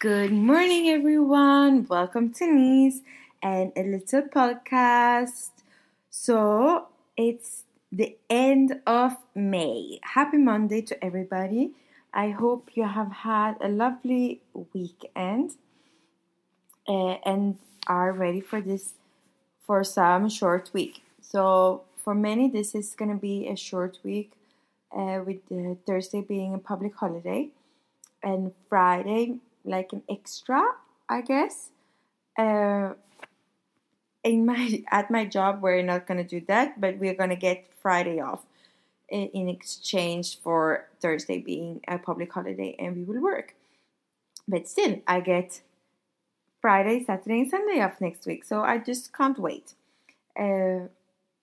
Good morning, everyone. Welcome to Nice and a little podcast. So it's the end of May. Happy Monday to everybody. I hope you have had a lovely weekend uh, and are ready for this for some short week. So for many, this is going to be a short week uh, with uh, Thursday being a public holiday and Friday like an extra, I guess. Uh, in my at my job, we're not gonna do that, but we're gonna get Friday off in, exchange for Thursday being a public holiday, and we will work. But still, I get Friday, Saturday, and Sunday off next week, so I just can't wait. Uh,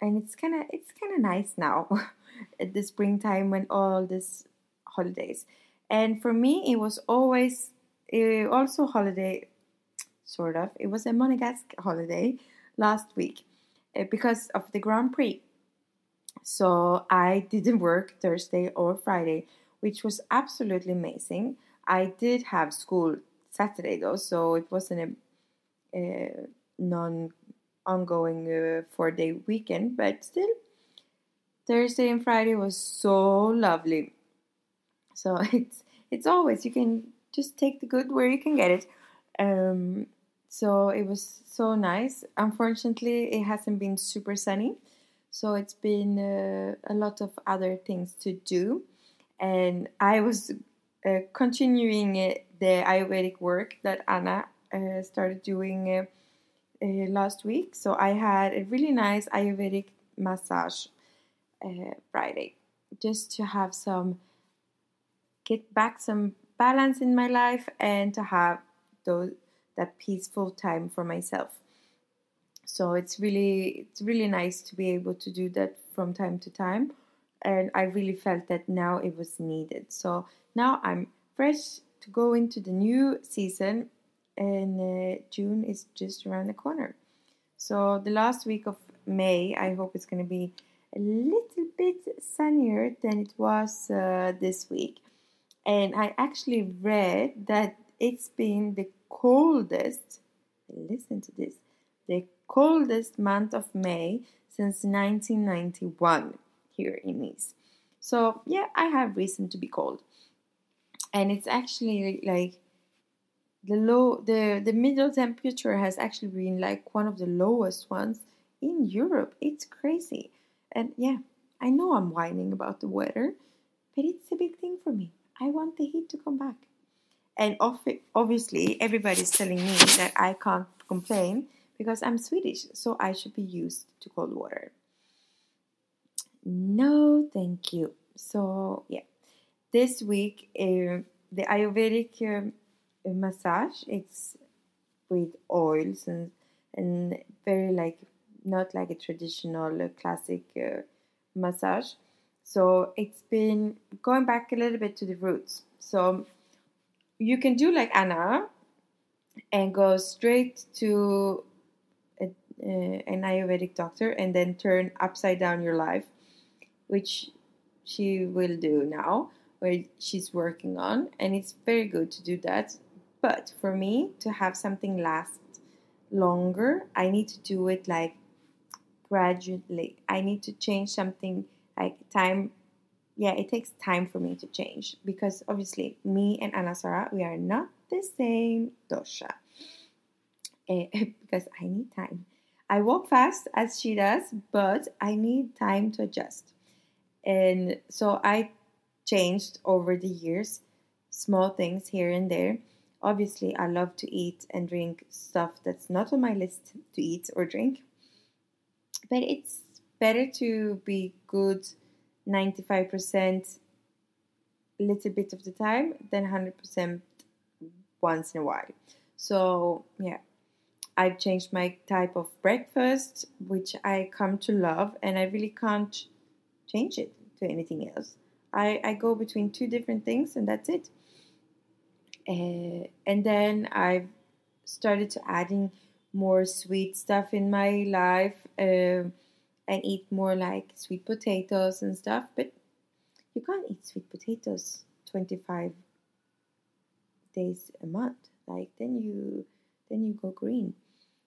and it's kind of it's kind of nice now at the springtime when all these holidays. And for me, it was always it also holiday, sort of. It was a Monegasque holiday last week uh, because of the Grand Prix. So I didn't work Thursday or Friday, which was absolutely amazing. I did have school Saturday though, so it wasn't a, a non ongoing uh, four day weekend, but still, Thursday and Friday was so lovely. So it's it's always you can just take the good where you can get it. Um, so it was so nice. Unfortunately, it hasn't been super sunny, so it's been uh, a lot of other things to do. And I was uh, continuing uh, the Ayurvedic work that Anna uh, started doing uh, uh, last week. So I had a really nice Ayurvedic massage Friday, just to have some get back some balance in my life and to have those that peaceful time for myself. So it's really it's really nice to be able to do that from time to time. And i really felt that now it was needed. So now i'm fresh to go into the new season and uh, june is just around the corner. So the last week of may i hope it's going to be a little bit sunnier than it was uh, this week and I actually read that it's been the coldest, listen to this, the coldest month of May since 1991 here in Nice. So, yeah, I have reason to be cold. And it's actually like the low the the middle temperature has actually been like one of the lowest ones in Europe. It's crazy. And yeah, I know I'm whining about the weather, but it's a big thing for me. I want the heat to come back. And obviously, everybody's telling me that I can't complain because I'm Swedish, so I should be used to cold water. No, thank you. So, yeah, this week, uh, the Ayurvedic uh, massage, it's with oils and, and very like, not like a traditional uh, classic uh, massage so it's been going back a little bit to the roots. So you can do like Anna and go straight to a, uh, an Ayurvedic doctor and then turn upside down your life, which she will do now, where she's working on. And it's very good to do that. But for me, to have something last longer, I need to do it like gradually. I need to change something like time yeah, it takes time for me to change because obviously me and Anna Sara, we are not the same dosha. Eh, because I need time. I walk fast as she does, but I need time to adjust. And so I changed over the years, small things here and there. Obviously, I love to eat and drink stuff that's not on my list to eat or drink. But it's better to be good 95% a little bit of the time than 100% once in a while. So, yeah, I've changed my type of breakfast, which I come to love, and I really can't change it to anything else. I, I go between two different things, and that's it. Uh, and then I've started to adding more sweet stuff in my life uh, and eat more like sweet potatoes and stuff. But you can't eat sweet potatoes 25 days a month. Like then you then you go green.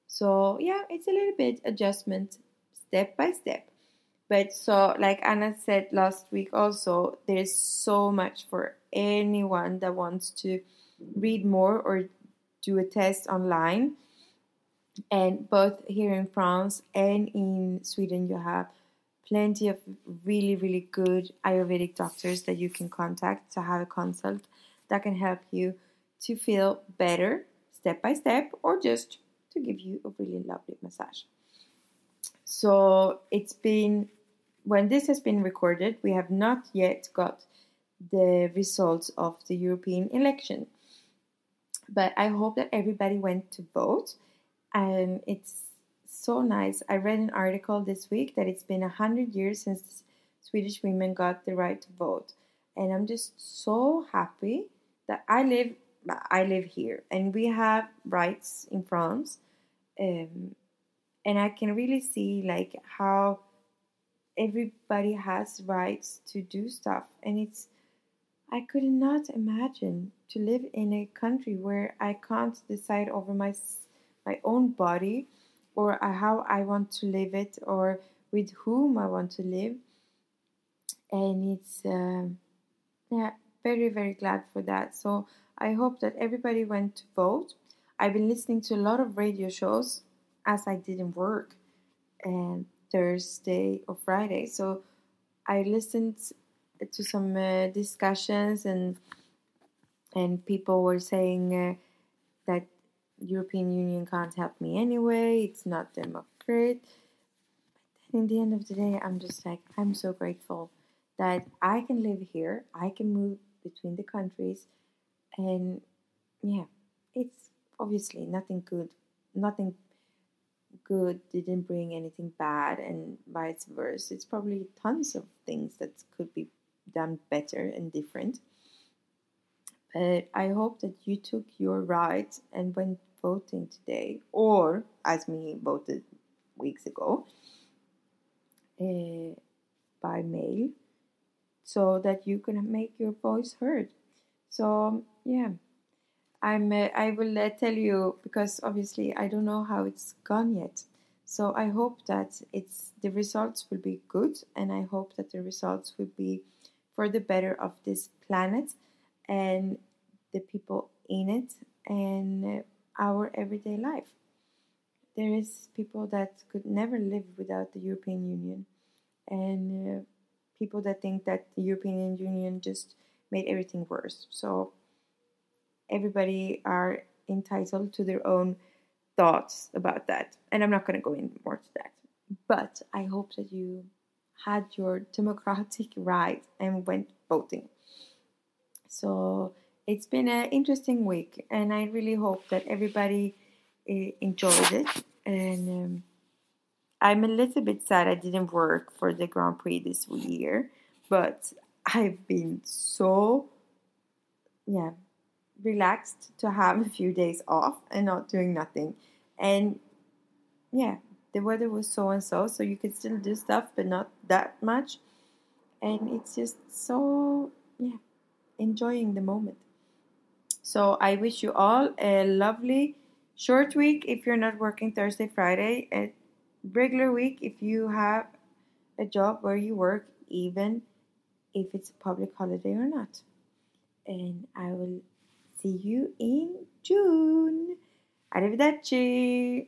So yeah, it's a little bit adjustment step by step. But so like Anna said last week also, there's so much for anyone that wants to read more or do a test online. And both here in France and in Sweden, you have plenty of really, really good Ayurvedic doctors that you can contact to have a consult that can help you to feel better step by step or just to give you a really lovely massage. So it's been, when this has been recorded, we have not yet got the results of the European election. But I hope that everybody went to vote and it's so nice. I read an article this week that it's been a hundred years since Swedish women got the right to vote, and I'm just so happy that I live. I live here, and we have rights in France, um, and I can really see like how everybody has rights to do stuff, and it's. I could not imagine to live in a country where I can't decide over my my own body or how I want to live it or with whom I want to live. And it's, uh, yeah, very, very glad for that. So I hope that everybody went to vote. I've been listening to a lot of radio shows as I didn't work and Thursday or Friday. So I listened to some uh, discussions and and people were saying uh, that European Union can't help me anyway. It's not democratic. But in the end of the day, I'm just like I'm so grateful that I can live here. I can move between the countries, and yeah, it's obviously nothing good. Nothing good didn't bring anything bad, and vice versa. It's probably tons of things that could be done better and different. But I hope that you took your rights and went voting today, or as me voted weeks ago, uh, by mail, so that you can make your voice heard. So yeah, I'm. Uh, I will uh, tell you because obviously I don't know how it's gone yet. So I hope that it's the results will be good, and I hope that the results will be for the better of this planet and the people in it and our everyday life. There is people that could never live without the European Union, and uh, people that think that the European Union just made everything worse. So everybody are entitled to their own thoughts about that, and I'm not going to go in more to that. But I hope that you had your democratic right and went voting. So it's been an interesting week, and I really hope that everybody uh, enjoyed it. And um, I'm a little bit sad I didn't work for the Grand Prix this year, but I've been so, yeah, relaxed to have a few days off and not doing nothing. And yeah, the weather was so and so, so you could still do stuff, but not that much. And it's just so, yeah, enjoying the moment. So I wish you all a lovely short week if you're not working Thursday, Friday, a regular week if you have a job where you work even if it's a public holiday or not. And I will see you in June. Arrivederci.